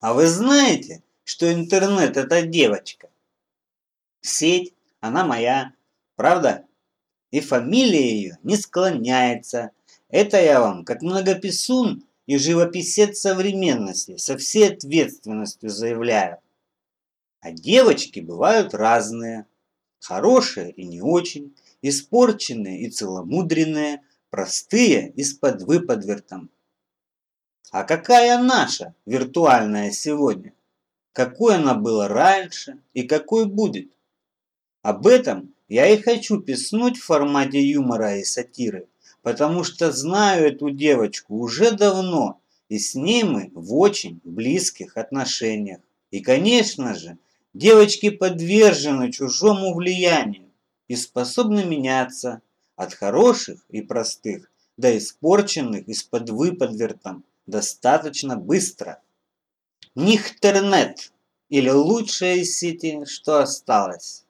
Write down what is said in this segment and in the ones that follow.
А вы знаете, что интернет – это девочка? Сеть, она моя, правда? И фамилия ее не склоняется. Это я вам, как многописун и живописец современности, со всей ответственностью заявляю. А девочки бывают разные. Хорошие и не очень, испорченные и целомудренные, простые и с подвыподвертом. А какая наша виртуальная сегодня? Какой она была раньше и какой будет? Об этом я и хочу писнуть в формате юмора и сатиры, потому что знаю эту девочку уже давно, и с ней мы в очень близких отношениях. И, конечно же, девочки подвержены чужому влиянию и способны меняться от хороших и простых до испорченных из-под выподвертом достаточно быстро. Нихтернет или лучшая из сети, что осталось.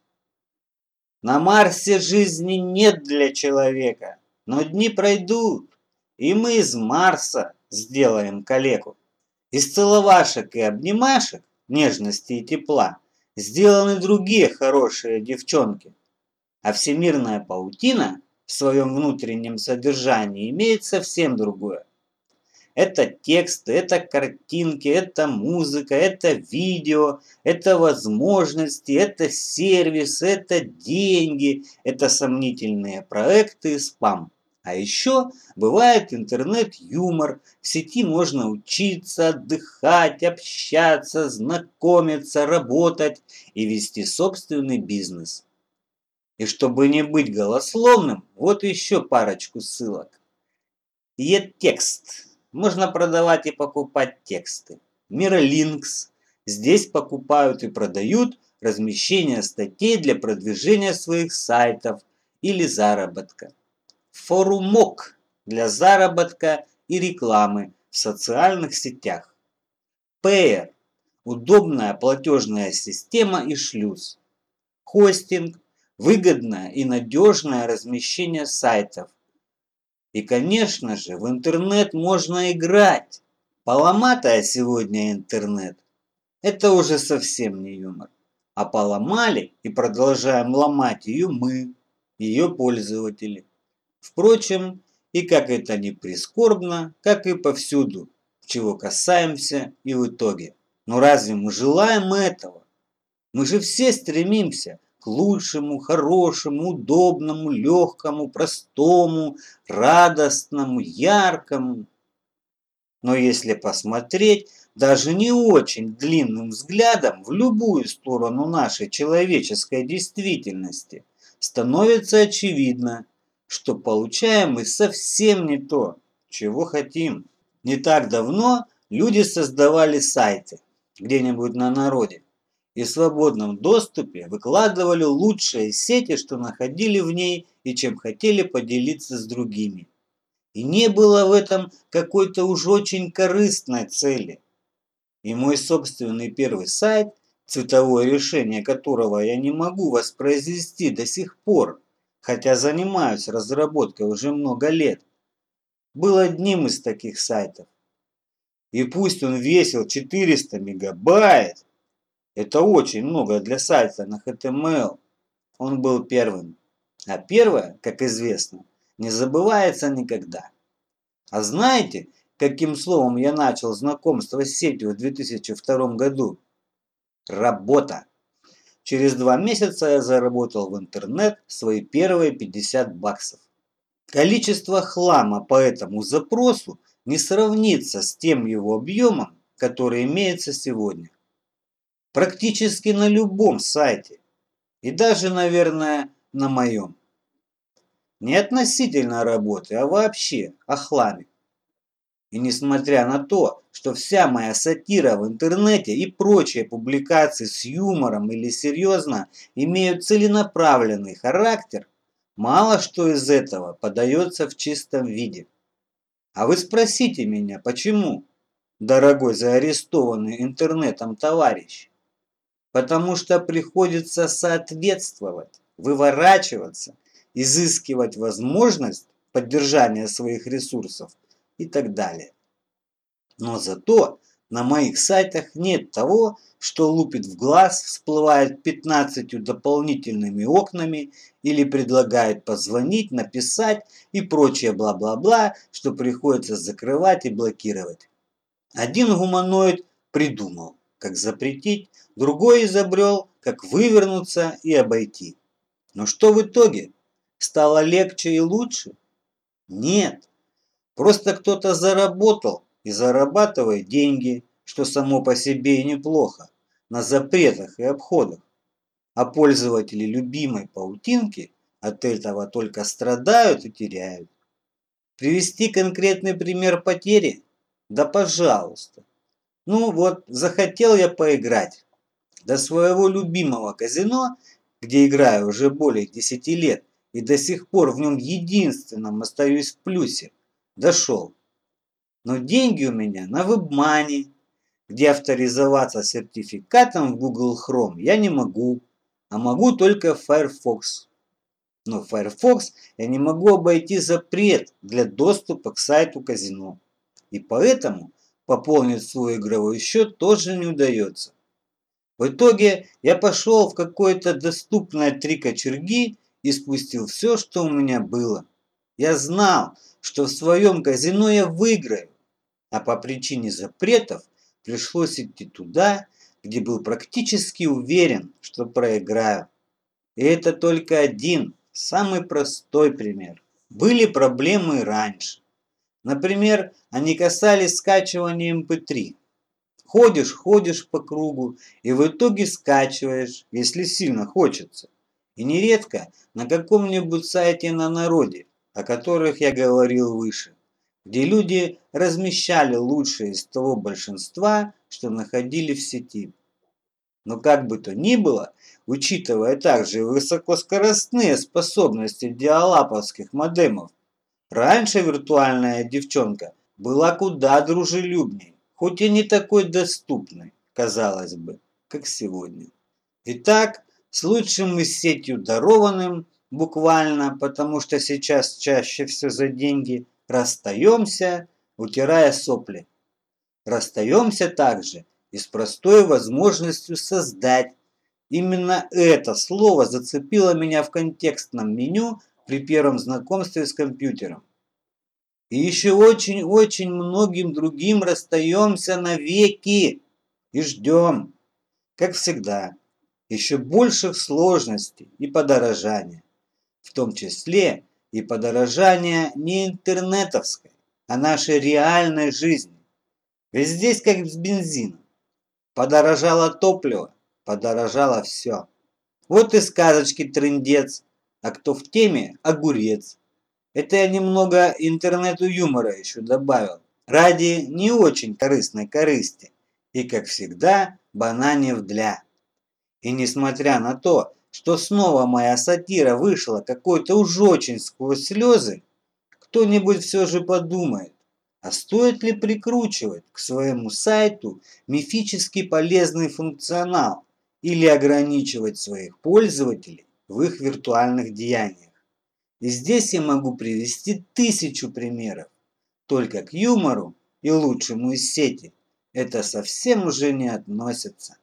На Марсе жизни нет для человека, но дни пройдут, и мы из Марса сделаем калеку. Из целовашек и обнимашек, нежности и тепла, сделаны другие хорошие девчонки. А всемирная паутина в своем внутреннем содержании имеет совсем другое. Это тексты, это картинки, это музыка, это видео, это возможности, это сервис, это деньги, это сомнительные проекты спам. А еще бывает интернет-юмор, в сети можно учиться, отдыхать, общаться, знакомиться, работать и вести собственный бизнес. И чтобы не быть голословным, вот еще парочку ссылок. Е-текст можно продавать и покупать тексты. Миролинкс. Здесь покупают и продают размещение статей для продвижения своих сайтов или заработка. Форумок для заработка и рекламы в социальных сетях. Payer – удобная платежная система и шлюз. Хостинг – выгодное и надежное размещение сайтов и, конечно же, в интернет можно играть. Поломатая сегодня интернет – это уже совсем не юмор. А поломали и продолжаем ломать ее мы, ее пользователи. Впрочем, и как это не прискорбно, как и повсюду, чего касаемся и в итоге. Но разве мы желаем этого? Мы же все стремимся к лучшему, хорошему, удобному, легкому, простому, радостному, яркому. Но если посмотреть даже не очень длинным взглядом в любую сторону нашей человеческой действительности, становится очевидно, что получаем мы совсем не то, чего хотим. Не так давно люди создавали сайты где-нибудь на народе и свободном доступе выкладывали лучшие сети, что находили в ней и чем хотели поделиться с другими. И не было в этом какой-то уж очень корыстной цели. И мой собственный первый сайт, цветовое решение которого я не могу воспроизвести до сих пор, хотя занимаюсь разработкой уже много лет, был одним из таких сайтов. И пусть он весил 400 мегабайт, это очень много для сайта на HTML. Он был первым. А первое, как известно, не забывается никогда. А знаете, каким словом я начал знакомство с сетью в 2002 году? Работа. Через два месяца я заработал в интернет свои первые 50 баксов. Количество хлама по этому запросу не сравнится с тем его объемом, который имеется сегодня практически на любом сайте. И даже, наверное, на моем. Не относительно работы, а вообще о хламе. И несмотря на то, что вся моя сатира в интернете и прочие публикации с юмором или серьезно имеют целенаправленный характер, мало что из этого подается в чистом виде. А вы спросите меня, почему, дорогой заарестованный интернетом товарищ? Потому что приходится соответствовать, выворачиваться, изыскивать возможность поддержания своих ресурсов и так далее. Но зато На моих сайтах нет того, что лупит в глаз, всплывает 15 дополнительными окнами или предлагает позвонить, написать и прочее бла-бла-бла, что приходится закрывать и блокировать. Один гуманоид придумал, как запретить, другой изобрел, как вывернуться и обойти. Но что в итоге? Стало легче и лучше? Нет. Просто кто-то заработал и зарабатывает деньги, что само по себе и неплохо, на запретах и обходах. А пользователи любимой паутинки от этого только страдают и теряют. Привести конкретный пример потери? Да пожалуйста. Ну вот, захотел я поиграть. До своего любимого казино, где играю уже более 10 лет, и до сих пор в нем единственном остаюсь в плюсе, дошел. Но деньги у меня на WebMoney, где авторизоваться сертификатом в Google Chrome я не могу, а могу только Firefox. Но в Firefox я не могу обойти запрет для доступа к сайту казино. И поэтому пополнить свой игровой счет тоже не удается. В итоге я пошел в какое-то доступное три кочерги и спустил все, что у меня было. Я знал, что в своем казино я выиграю, а по причине запретов пришлось идти туда, где был практически уверен, что проиграю. И это только один, самый простой пример. Были проблемы раньше. Например, они касались скачивания MP3. Эм ходишь, ходишь по кругу и в итоге скачиваешь, если сильно хочется. И нередко на каком-нибудь сайте на народе, о которых я говорил выше где люди размещали лучшее из того большинства, что находили в сети. Но как бы то ни было, учитывая также высокоскоростные способности диалаповских модемов, раньше виртуальная девчонка была куда дружелюбнее, хоть и не такой доступной, казалось бы, как сегодня. Итак, с лучшим из сетью дарованным, буквально, потому что сейчас чаще все за деньги – расстаемся, утирая сопли. Расстаемся также и с простой возможностью создать. Именно это слово зацепило меня в контекстном меню при первом знакомстве с компьютером. И еще очень-очень многим другим расстаемся навеки и ждем, как всегда, еще больших сложностей и подорожания, в том числе и подорожание не интернетовской, а нашей реальной жизни. Ведь здесь как с бензином. Подорожало топливо, подорожало все. Вот и сказочки трындец, а кто в теме – огурец. Это я немного интернету юмора еще добавил, ради не очень корыстной корысти. И, как всегда, бананев для. И несмотря на то, что снова моя сатира вышла какой-то уж очень сквозь слезы, кто-нибудь все же подумает, а стоит ли прикручивать к своему сайту мифически полезный функционал или ограничивать своих пользователей в их виртуальных деяниях. И здесь я могу привести тысячу примеров. Только к юмору и лучшему из сети это совсем уже не относится.